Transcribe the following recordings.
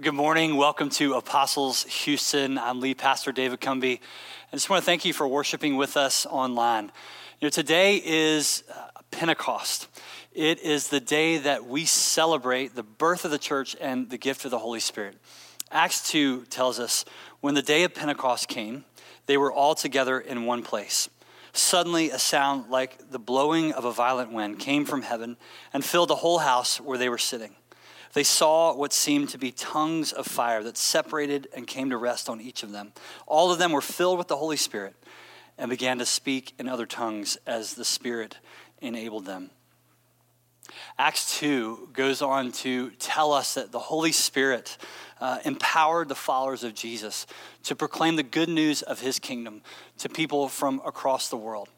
Good morning. Welcome to Apostles Houston. I'm lead pastor David Cumby. I just want to thank you for worshiping with us online. You know, today is uh, Pentecost. It is the day that we celebrate the birth of the church and the gift of the Holy Spirit. Acts 2 tells us when the day of Pentecost came, they were all together in one place. Suddenly, a sound like the blowing of a violent wind came from heaven and filled the whole house where they were sitting. They saw what seemed to be tongues of fire that separated and came to rest on each of them. All of them were filled with the Holy Spirit and began to speak in other tongues as the Spirit enabled them. Acts 2 goes on to tell us that the Holy Spirit uh, empowered the followers of Jesus to proclaim the good news of his kingdom to people from across the world.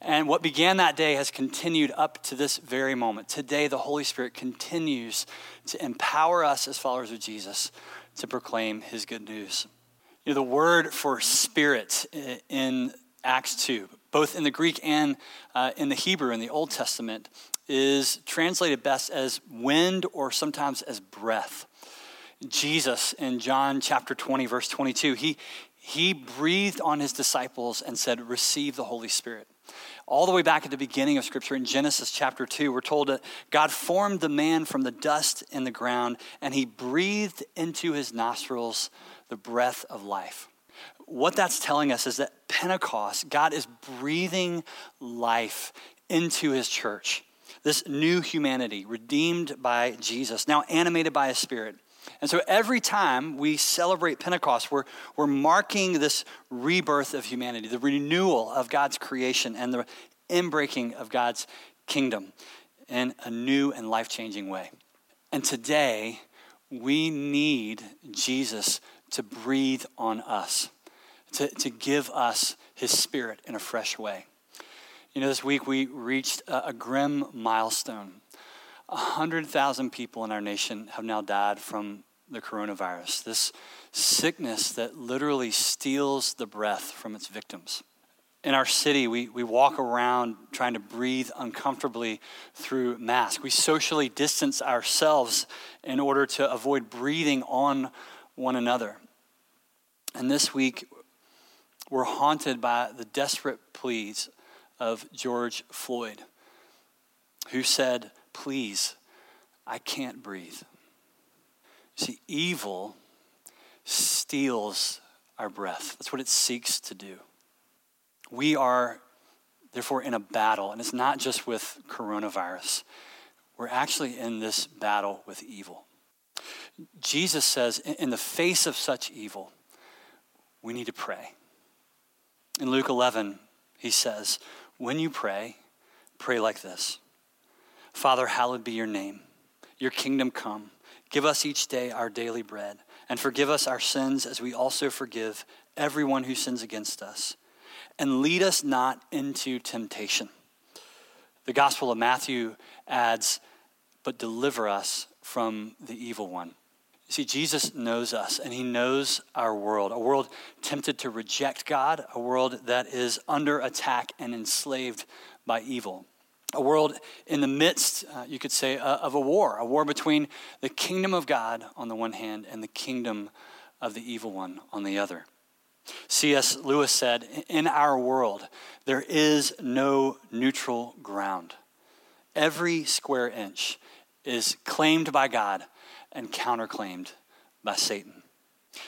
And what began that day has continued up to this very moment. Today, the Holy Spirit continues to empower us as followers of Jesus to proclaim his good news. You know, the word for spirit in Acts 2, both in the Greek and uh, in the Hebrew in the Old Testament, is translated best as wind or sometimes as breath. Jesus in John chapter 20, verse 22, he, he breathed on his disciples and said, Receive the Holy Spirit. All the way back at the beginning of Scripture in Genesis chapter 2, we're told that God formed the man from the dust in the ground and he breathed into his nostrils the breath of life. What that's telling us is that Pentecost, God is breathing life into his church. This new humanity, redeemed by Jesus, now animated by his spirit. And so every time we celebrate Pentecost, we're, we're marking this rebirth of humanity, the renewal of God's creation, and the inbreaking of God's kingdom in a new and life changing way. And today, we need Jesus to breathe on us, to, to give us his spirit in a fresh way. You know, this week we reached a, a grim milestone 100,000 people in our nation have now died from the coronavirus, this sickness that literally steals the breath from its victims. In our city, we, we walk around trying to breathe uncomfortably through masks. We socially distance ourselves in order to avoid breathing on one another. And this week, we're haunted by the desperate pleas of George Floyd, who said, Please, I can't breathe. See, evil steals our breath. That's what it seeks to do. We are, therefore, in a battle, and it's not just with coronavirus. We're actually in this battle with evil. Jesus says, in the face of such evil, we need to pray. In Luke 11, he says, When you pray, pray like this Father, hallowed be your name. Your kingdom come. Give us each day our daily bread, and forgive us our sins as we also forgive everyone who sins against us. And lead us not into temptation. The Gospel of Matthew adds, but deliver us from the evil one. See, Jesus knows us and he knows our world, a world tempted to reject God, a world that is under attack and enslaved by evil a world in the midst, uh, you could say, uh, of a war, a war between the kingdom of God on the one hand and the kingdom of the evil one on the other. C.S. Lewis said, In our world, there is no neutral ground. Every square inch is claimed by God and counterclaimed by Satan.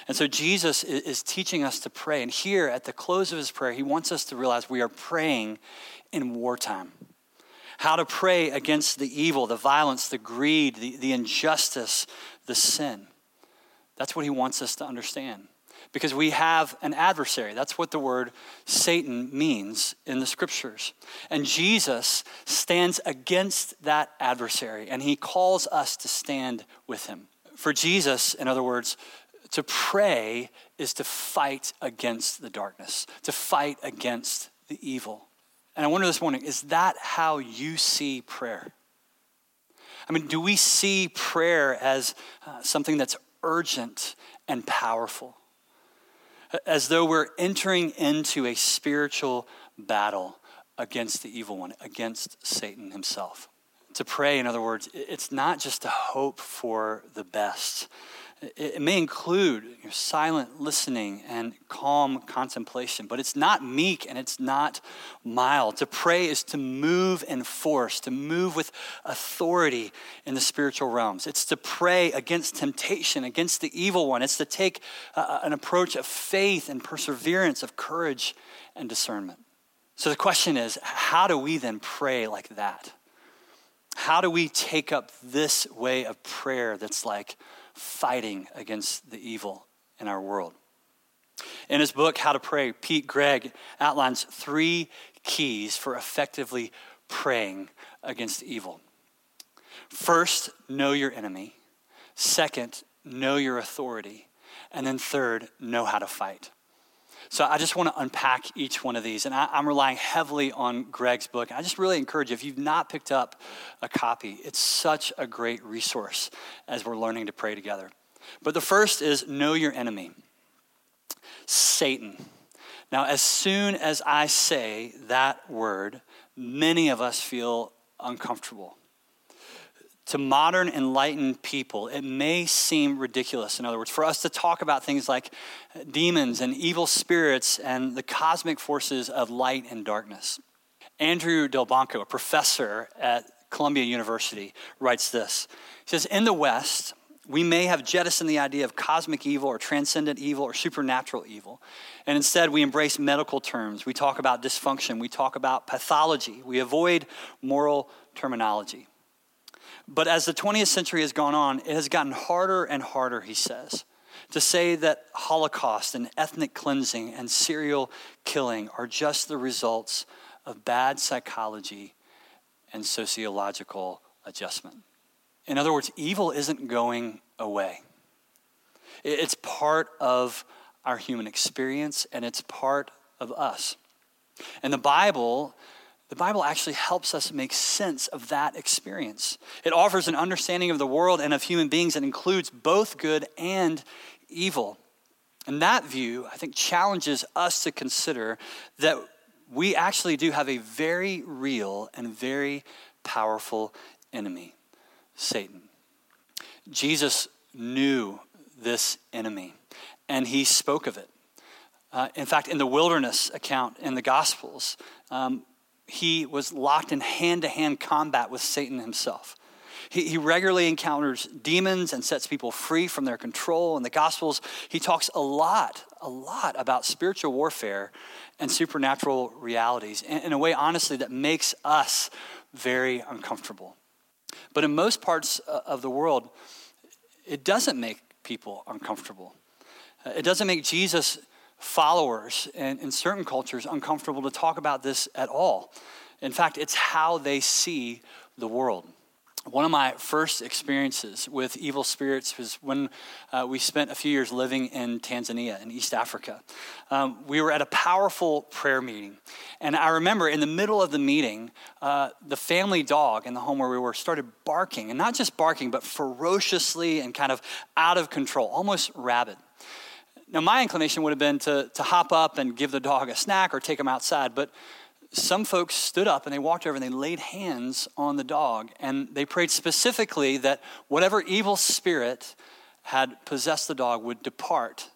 And so Jesus is teaching us to pray. And here at the close of his prayer, he wants us to realize we are praying in wartime how to pray against the evil, the violence, the greed, the, the injustice, the sin. That's what he wants us to understand. Because we have an adversary. That's what the word Satan means in the scriptures. And Jesus stands against that adversary, and he calls us to stand with him. For Jesus, in other words, to pray is to fight against the darkness, to fight against the evil. And I wonder this morning is that how you see prayer? I mean, do we see prayer as uh, something that's urgent and powerful? As though we're entering into a spiritual battle against the evil one, against Satan himself. To pray, in other words, it's not just to hope for the best. It may include you know, silent listening and calm contemplation, but it's not meek and it's not mild. To pray is to move in force, to move with authority in the spiritual realms. It's to pray against temptation, against the evil one. It's to take uh, an approach of faith and perseverance, of courage and discernment. So the question is how do we then pray like that? How do we take up this way of prayer that's like, fighting against the evil in our world. In his book, How to Pray, Pete Greig outlines three keys for effectively praying against evil. First, know your enemy. Second, know your authority. And then third, know how to fight. So I just want to unpack each one of these. And I, am relying heavily on Greig's book. I just really encourage you, if you've not picked up a copy, it's such a great resource as we're learning to pray together. But the first is know your enemy Satan. Now, as soon as I say that word, many of us feel uncomfortable to modern enlightened people, it may seem ridiculous. In other words, for us to talk about things like demons and evil spirits and the cosmic forces of light and darkness. Andrew Delbanco, a professor at Columbia University, writes this. He says, In the West, we may have jettisoned the idea of cosmic evil or transcendent evil or supernatural evil. And instead, we embrace medical terms. We talk about dysfunction. We talk about pathology. We avoid moral terminology. But as the 20th century has gone on, it has gotten harder and harder, he says, to say that Holocaust and ethnic cleansing and serial killing are just the results of bad psychology and sociological adjustment. In other words, evil isn't going away. It's part of our human experience and it's part of us. And the Bible the Bible actually helps us make sense of that experience. It offers an understanding of the world and of human beings that includes both good and evil. And that view, I think, challenges us to consider that we actually do have a very real and very powerful enemy, Satan. Jesus knew this enemy, and he spoke of it. Uh, in fact, in the wilderness account in the Gospels, um, he was locked in hand to hand combat with Satan himself. He, he, regularly encounters demons and sets people free from their control. In the Gospels, he talks a lot, a lot about spiritual warfare and supernatural realities in, in a way, honestly, that makes us very uncomfortable. But in most parts uh, of the world, it doesn't make people uncomfortable. It doesn't make Jesus followers in, in certain cultures uncomfortable to talk about this at all. In fact, it's how they see the world. One of my first experiences with evil spirits was when uh, we spent a few years living in Tanzania, in East Africa. Um, we were at a powerful prayer meeting. And I remember in the middle of the meeting, uh, the family dog in the home where we were started barking. And not just barking, but ferociously and kind of out of control, almost rabid. Now, my inclination would have been to, to hop up and give the dog a snack or take him outside, but some folks stood up and they walked over and they laid hands on the dog and they prayed specifically that whatever evil spirit had possessed the dog would depart.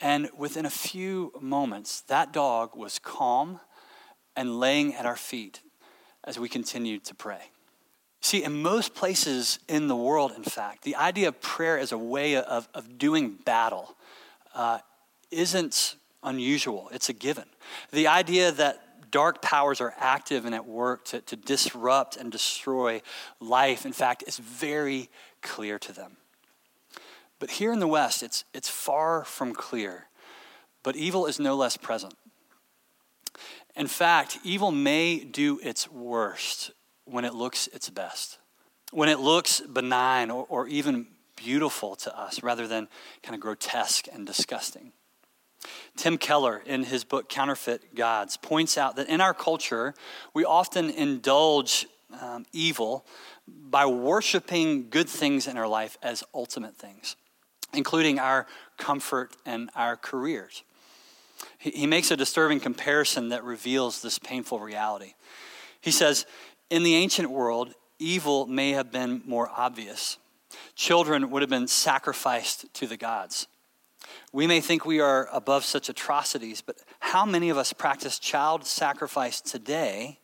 And within a few moments, that dog was calm and laying at our feet as we continued to pray. See, in most places in the world, in fact, the idea of prayer as a way of, of doing battle uh, isn't unusual, it's a given. The idea that dark powers are active and at work to, to disrupt and destroy life, in fact, is very clear to them. But here in the West, it's, it's far from clear. But evil is no less present. In fact, evil may do its worst when it looks its best, when it looks benign or, or even beautiful to us rather than kind of grotesque and disgusting. Tim Keller, in his book Counterfeit Gods, points out that in our culture, we often indulge um, evil by worshiping good things in our life as ultimate things, including our comfort and our careers. He, he makes a disturbing comparison that reveals this painful reality. He says, in the ancient world, evil may have been more obvious. Children would have been sacrificed to the gods. We may think we are above such atrocities, but how many of us practice child sacrifice today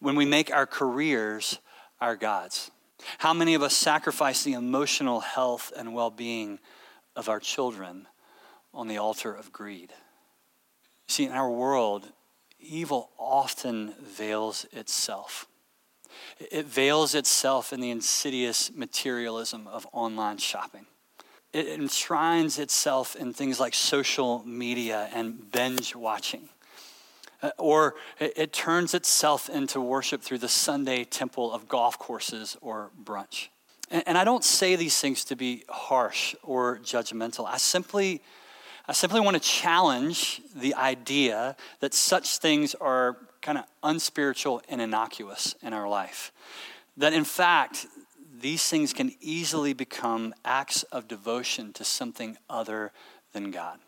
when we make our careers our gods? How many of us sacrifice the emotional health and well being of our children on the altar of greed? See, in our world, evil often veils itself. It veils itself in the insidious materialism of online shopping. It enshrines itself in things like social media and binge watching. Uh, or it, turns itself into worship through the Sunday temple of golf courses or brunch. And I don't say these things to be harsh or judgmental. I simply I simply want to challenge the idea that such things are kind of unspiritual and innocuous in our life. That in fact, these things can easily become acts of devotion to something other than God.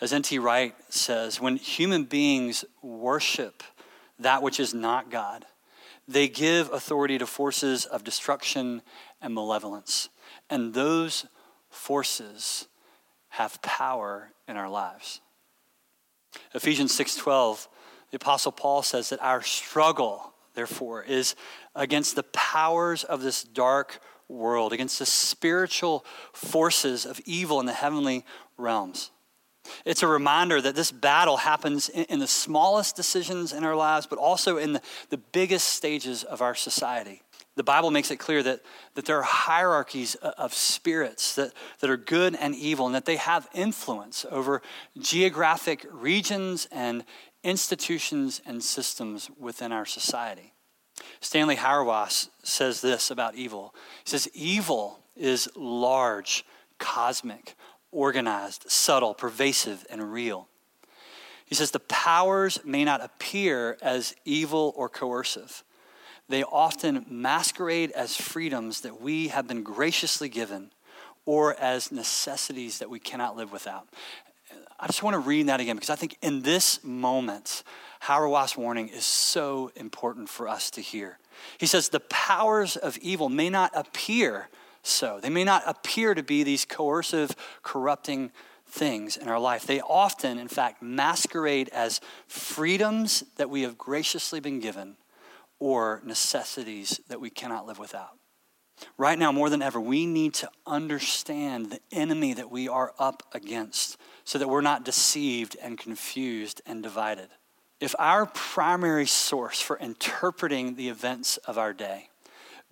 As N.T. Wright says, when human beings worship that which is not God, they give authority to forces of destruction and malevolence. And those forces have power in our lives. Ephesians 6:12, the apostle Paul says that our struggle therefore is against the powers of this dark world, against the spiritual forces of evil in the heavenly realms. It's a reminder that this battle happens in, the smallest decisions in our lives, but also in the, the biggest stages of our society the Bible makes it clear that, that there are hierarchies of spirits that, that are good and evil, and that they have influence over geographic regions and institutions and systems within our society. Stanley Hauerwas says this about evil. He says, Evil is large, cosmic, organized, subtle, pervasive, and real. He says, The powers may not appear as evil or coercive they often masquerade as freedoms that we have been graciously given or as necessities that we cannot live without. I just want to read that again because I think in this moment, Hauerwas' warning is so important for us to hear. He says, The powers of evil may not appear so. They may not appear to be these coercive, corrupting things in our life. They often, in fact, masquerade as freedoms that we have graciously been given or necessities that we cannot live without. Right now, more than ever, we need to understand the enemy that we are up against so that we're not deceived and confused and divided. If our primary source for interpreting the events of our day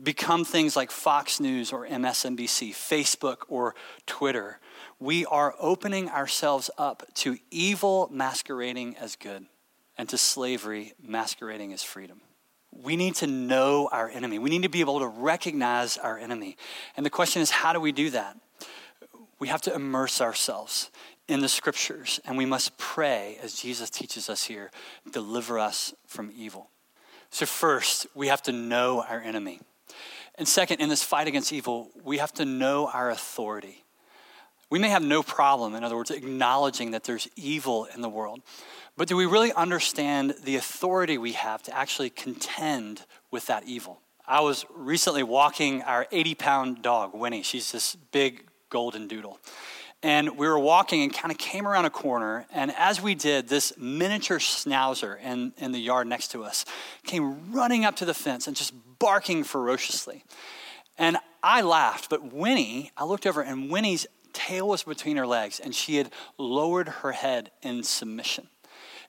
become things like Fox News or MSNBC, Facebook or Twitter, we are opening ourselves up to evil masquerading as good and to slavery masquerading as freedom we need to know our enemy. We need to be able to recognize our enemy. And the question is, how do we do that? We have to immerse ourselves in the scriptures, and we must pray, as Jesus teaches us here, deliver us from evil. So, first, we have to know our enemy. And second, in this fight against evil, we have to know our authority. We may have no problem, in other words, acknowledging that there's evil in the world. But do we really understand the authority we have to actually contend with that evil? I was recently walking our 80 pound dog, Winnie. She's this big golden doodle. And we were walking and kind of came around a corner. And as we did, this miniature schnauzer in, in the yard next to us came running up to the fence and just barking ferociously. And I laughed, but Winnie, I looked over and Winnie's tail was between her legs and she had lowered her head in submission.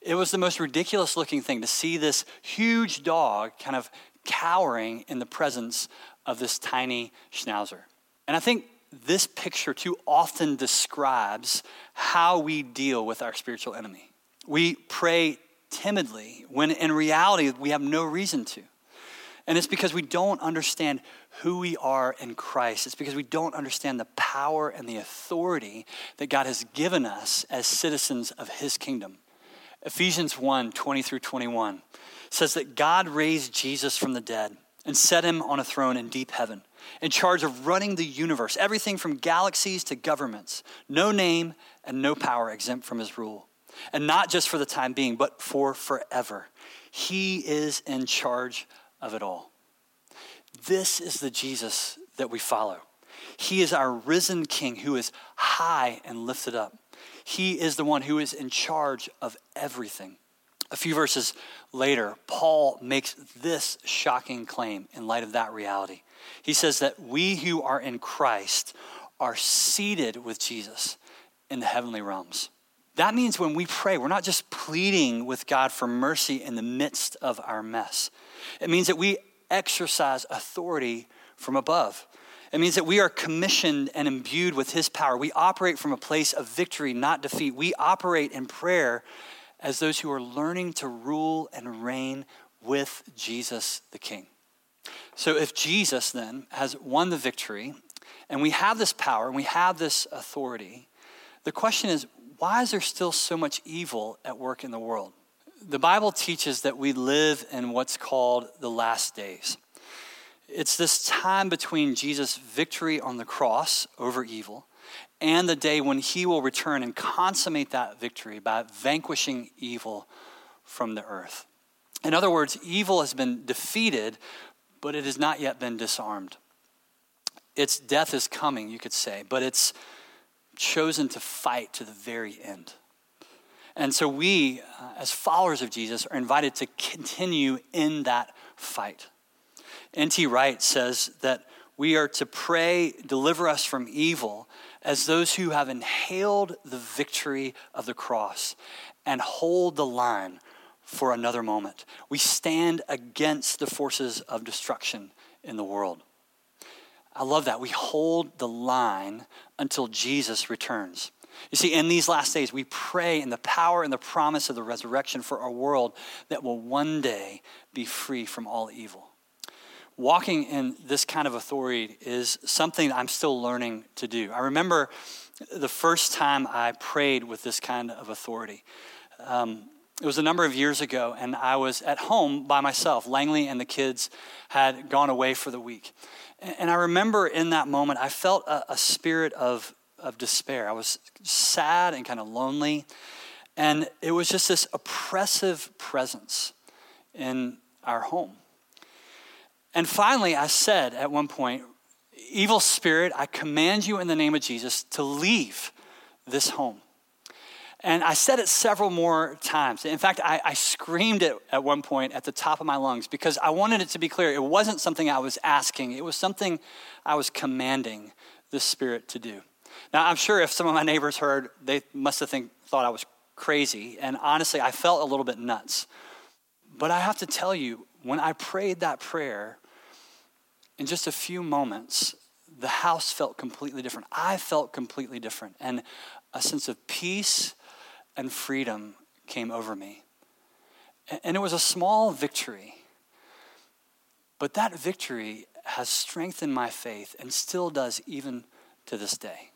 It was the most ridiculous looking thing to see this huge dog kind of cowering in the presence of this tiny schnauzer. And I think this picture too often describes how we deal with our spiritual enemy. We pray timidly when in reality we have no reason to. And it's because we don't understand who we are in Christ. It's because we don't understand the power and the authority that God has given us as citizens of His kingdom. Ephesians 1 20 through 21 says that God raised Jesus from the dead and set him on a throne in deep heaven, in charge of running the universe, everything from galaxies to governments, no name and no power exempt from his rule. And not just for the time being, but for forever. He is in charge of it all. This is the Jesus that we follow. He is our risen King who is high and lifted up. He is the one who is in charge of everything. A few verses later, Paul makes this shocking claim in light of that reality. He says that we who are in Christ are seated with Jesus in the heavenly realms. That means when we pray, we're not just pleading with God for mercy in the midst of our mess. It means that we exercise authority from above. It means that we are commissioned and imbued with His power. We operate from a place of victory, not defeat. We operate in prayer as those who are learning to rule and reign with Jesus the King. So, if Jesus then has won the victory, and we have this power and we have this authority, the question is why is there still so much evil at work in the world? The Bible teaches that we live in what's called the last days. It's this time between Jesus' victory on the cross over evil and the day when he will return and consummate that victory by vanquishing evil from the earth. In other words, evil has been defeated, but it has not yet been disarmed. Its death is coming, you could say, but it's chosen to fight to the very end. And so we, uh, as followers of Jesus, are invited to continue in that fight. N.T. Wright says that we are to pray, deliver us from evil, as those who have inhaled the victory of the cross and hold the line for another moment. We stand against the forces of destruction in the world. I love that. We hold the line until Jesus returns. You see, in these last days, we pray in the power and the promise of the resurrection for a world that will one day be free from all evil walking in this kind of authority is something I'm still learning to do. I remember the first time I prayed with this kind of authority. Um, it was a number of years ago, and I was at home by myself. Langley and the kids had gone away for the week. And I remember in that moment, I felt a, a spirit of, of despair. I was sad and kind of lonely. And it was just this oppressive presence in our home. And finally, I said at one point, Evil spirit, I command you in the name of Jesus to leave this home. And I said it several more times. In fact, I, I, screamed it at one point at the top of my lungs because I wanted it to be clear. It wasn't something I was asking, it was something I was commanding the Spirit to do. Now, I'm sure if some of my neighbors heard, they must have think, thought I was crazy. And honestly, I felt a little bit nuts. But I have to tell you, when I prayed that prayer, in just a few moments, the house felt completely different. I felt completely different. And a sense of peace and freedom came over me. And it was a small victory. But that victory has strengthened my faith and still does even to this day.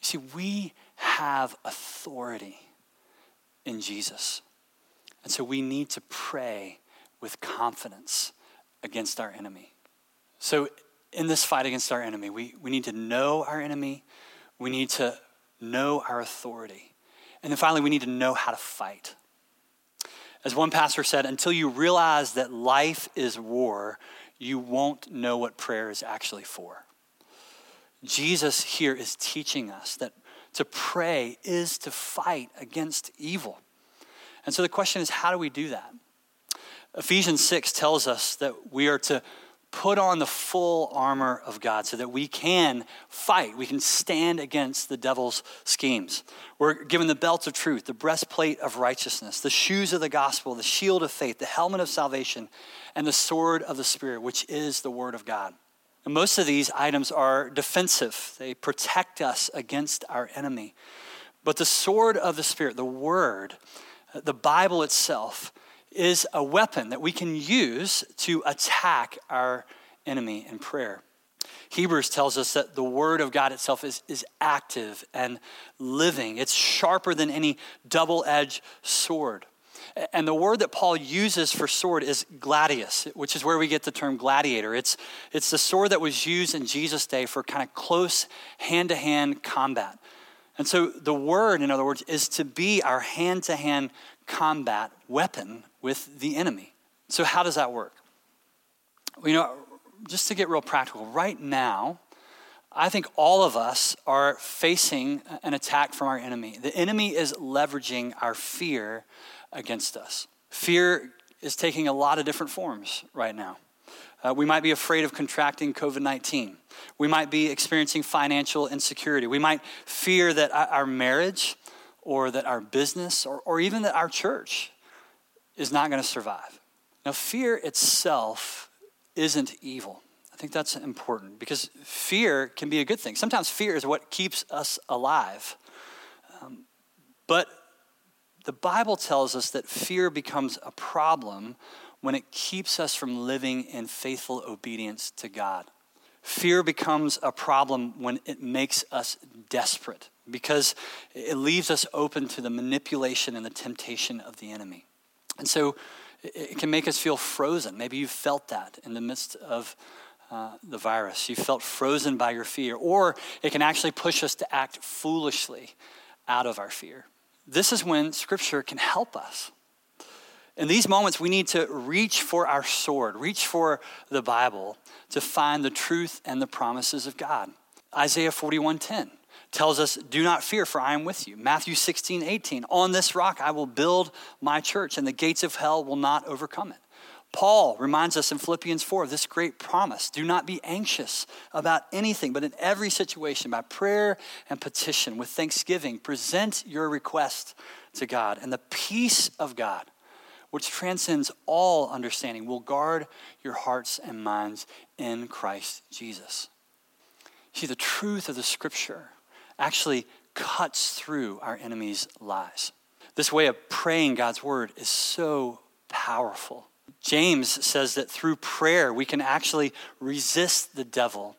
You see, we have authority in Jesus. And so we need to pray with confidence against our enemy. So, in this fight against our enemy, we, we need to know our enemy, we need to know our authority, and then finally, we need to know how to fight. As one pastor said, until you realize that life is war, you won't know what prayer is actually for. Jesus here is teaching us that to pray is to fight against evil. And so the question is, how do we do that? Ephesians 6 tells us that we are to put on the full armor of God so that we can fight. We can stand against the devil's schemes. We're given the belt of truth, the breastplate of righteousness, the shoes of the gospel, the shield of faith, the helmet of salvation, and the sword of the Spirit, which is the word of God. And most of these items are defensive, they protect us against our enemy. But the sword of the Spirit, the word, the Bible itself, is a weapon that we can use to attack our enemy in prayer. Hebrews tells us that the Word of God itself is, is active and living. It's sharper than any double edged sword. And the word that Paul uses for sword is gladius, which is where we get the term gladiator. It's, it's the sword that was used in Jesus' day for kind of close hand to hand combat. And so the word, in other words, is to be our hand to hand combat weapon with the enemy. So, how does that work? Well, you know, just to get real practical, right now, I think all of us are facing an attack from our enemy. The enemy is leveraging our fear against us. Fear is taking a lot of different forms right now. Uh, we might be afraid of contracting COVID 19. We might be experiencing financial insecurity. We might fear that our marriage or that our business or, or even that our church is not going to survive. Now, fear itself isn't evil. I think that's important because fear can be a good thing. Sometimes fear is what keeps us alive. Um, but the Bible tells us that fear becomes a problem when it keeps us from living in faithful obedience to God. Fear becomes a problem when it makes us desperate because it leaves us open to the manipulation and the temptation of the enemy. And so it can make us feel frozen. Maybe you've felt that in the midst of uh, the virus. You felt frozen by your fear, or it can actually push us to act foolishly out of our fear. This is when Scripture can help us. In these moments, we need to reach for our sword, reach for the Bible to find the truth and the promises of God. Isaiah 41:10 tells us, Do not fear, for I am with you. Matthew 16, 18, on this rock I will build my church, and the gates of hell will not overcome it. Paul reminds us in Philippians 4 of this great promise do not be anxious about anything, but in every situation, by prayer and petition, with thanksgiving, present your request to God. And the peace of God, which transcends all understanding, will guard your hearts and minds in Christ Jesus. See, the truth of the scripture actually cuts through our enemy's lies. This way of praying God's word is so powerful. James says that through prayer, we can actually resist the devil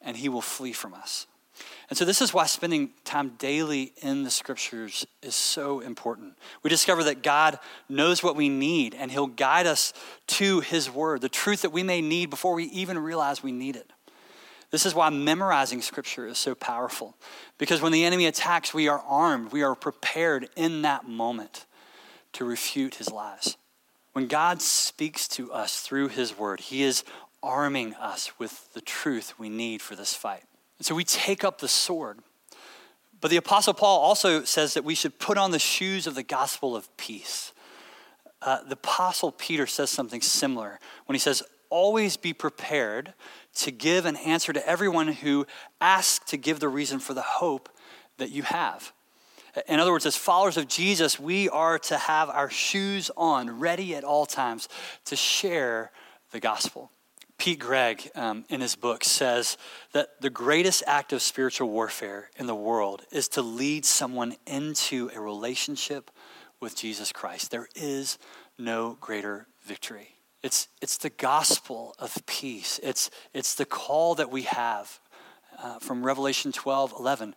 and he will flee from us. And so, this is why spending time daily in the scriptures is so important. We discover that God knows what we need and he'll guide us to his word, the truth that we may need before we even realize we need it. This is why memorizing scripture is so powerful. Because when the enemy attacks, we are armed, we are prepared in that moment to refute his lies. When God speaks to us through his word, he is arming us with the truth we need for this fight. And so we take up the sword. But the Apostle Paul also says that we should put on the shoes of the gospel of peace. Uh, the Apostle Peter says something similar when he says, Always be prepared to give an answer to everyone who asks to give the reason for the hope that you have. In other words, as followers of Jesus, we are to have our shoes on, ready at all times to share the gospel. Pete Greig, um, in his book, says that the greatest act of spiritual warfare in the world is to lead someone into a relationship with Jesus Christ. There is no greater victory. It's, it's the gospel of peace, it's, it's the call that we have uh, from Revelation 12 11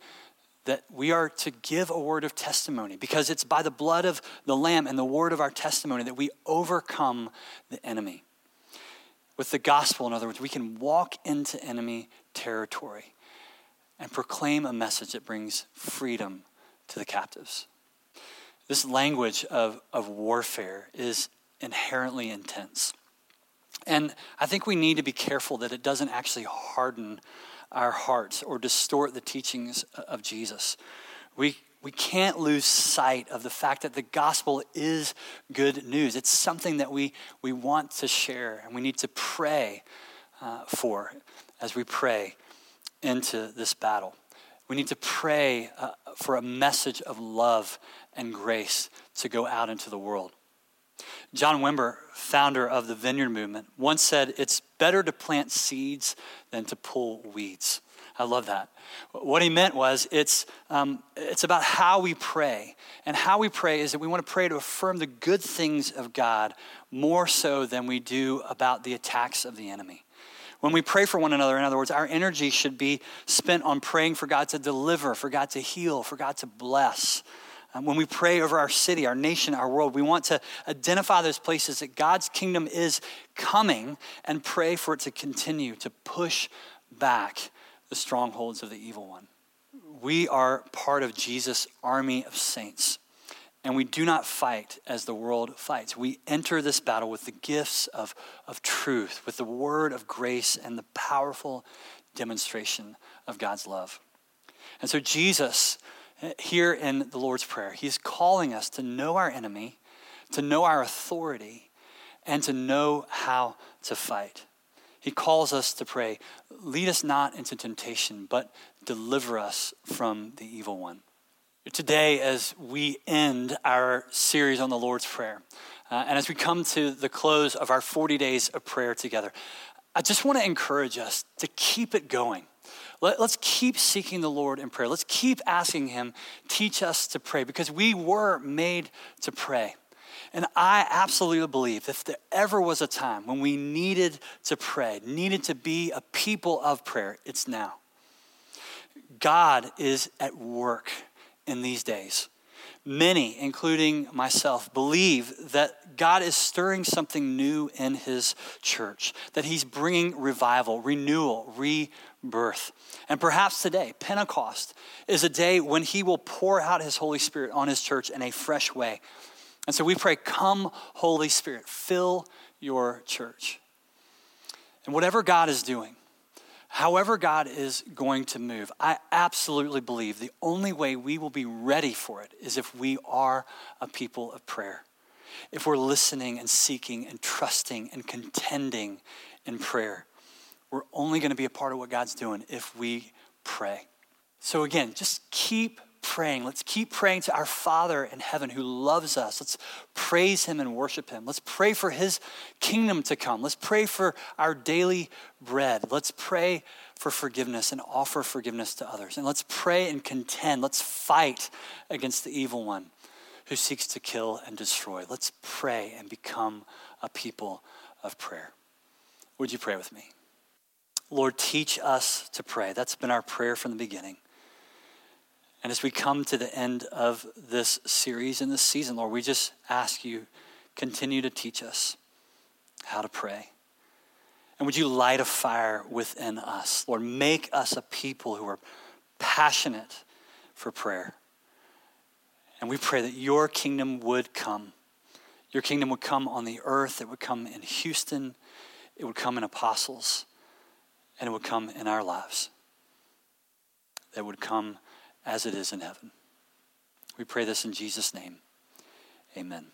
that we are to give a word of testimony because it's by the blood of the Lamb and the word of our testimony that we overcome the enemy. With the gospel, in other words, we can walk into enemy territory and proclaim a message that brings freedom to the captives. This language of, of warfare is inherently intense. And I think we need to be careful that it doesn't actually harden our hearts or distort the teachings of Jesus. We, we can't lose sight of the fact that the gospel is good news. It's something that we, we want to share and we need to pray uh, for as we pray into this battle. We need to pray uh, for a message of love and grace to go out into the world. John Wimber, founder of the Vineyard Movement, once said, It's better to plant seeds than to pull weeds. I love that. What he meant was it's, um, it's about how we pray. And how we pray is that we want to pray to affirm the good things of God more so than we do about the attacks of the enemy. When we pray for one another, in other words, our energy should be spent on praying for God to deliver, for God to heal, for God to bless. Um, when we pray over our city, our nation, our world, we want to identify those places that God's kingdom is coming and pray for it to continue to push back the strongholds of the evil one. We are part of Jesus' army of saints. And we do not fight as the world fights. We enter this battle with the gifts of, of truth, with the word of grace, and the powerful demonstration of God's love. And so, Jesus, here in the Lord's Prayer, he's calling us to know our enemy, to know our authority, and to know how to fight. He calls us to pray, lead us not into temptation, but deliver us from the evil one. Today, as we end our series on the Lord's Prayer, uh, and as we come to the close of our 40 days of prayer together, I just want to encourage us to keep it going. Let, us keep seeking the Lord in prayer. Let's keep asking Him, teach us to pray, because we were made to pray. And I absolutely believe if there ever was a time when we needed to pray, needed to be a people of prayer, it's now. God is at work in these days. Many, including myself, believe that God is stirring something new in his church, that he's bringing revival, renewal, rebirth. And perhaps today, Pentecost, is a day when he will pour out his Holy Spirit on his church in a fresh way. And so we pray, Come, Holy Spirit, fill your church. And whatever God is doing, however God is going to move, I absolutely believe the only way we will be ready for it is if we are a people of prayer. If we're listening and seeking and trusting and contending in prayer, we're only going to be a part of what God's doing if we pray. So, again, just keep praying. Let's keep praying to our Father in heaven who loves us. Let's praise Him and worship Him. Let's pray for His kingdom to come. Let's pray for our daily bread. Let's pray for forgiveness and offer forgiveness to others. And let's pray and contend. Let's fight against the evil one who seeks to kill and destroy. Let's pray and become a people of prayer. Would you pray with me? Lord, teach us to pray. That's been our prayer from the beginning. And as we come to the end of this series and this season, Lord, we just ask you, continue to teach us how to pray. And would you light a fire within us? Lord, make us a people who are passionate for prayer. And we pray that your kingdom would come. Your kingdom would come on the earth, it would come in Houston, it would come in apostles, and it would come in our lives. That would come as it is in heaven. We pray this in Jesus' name. Amen.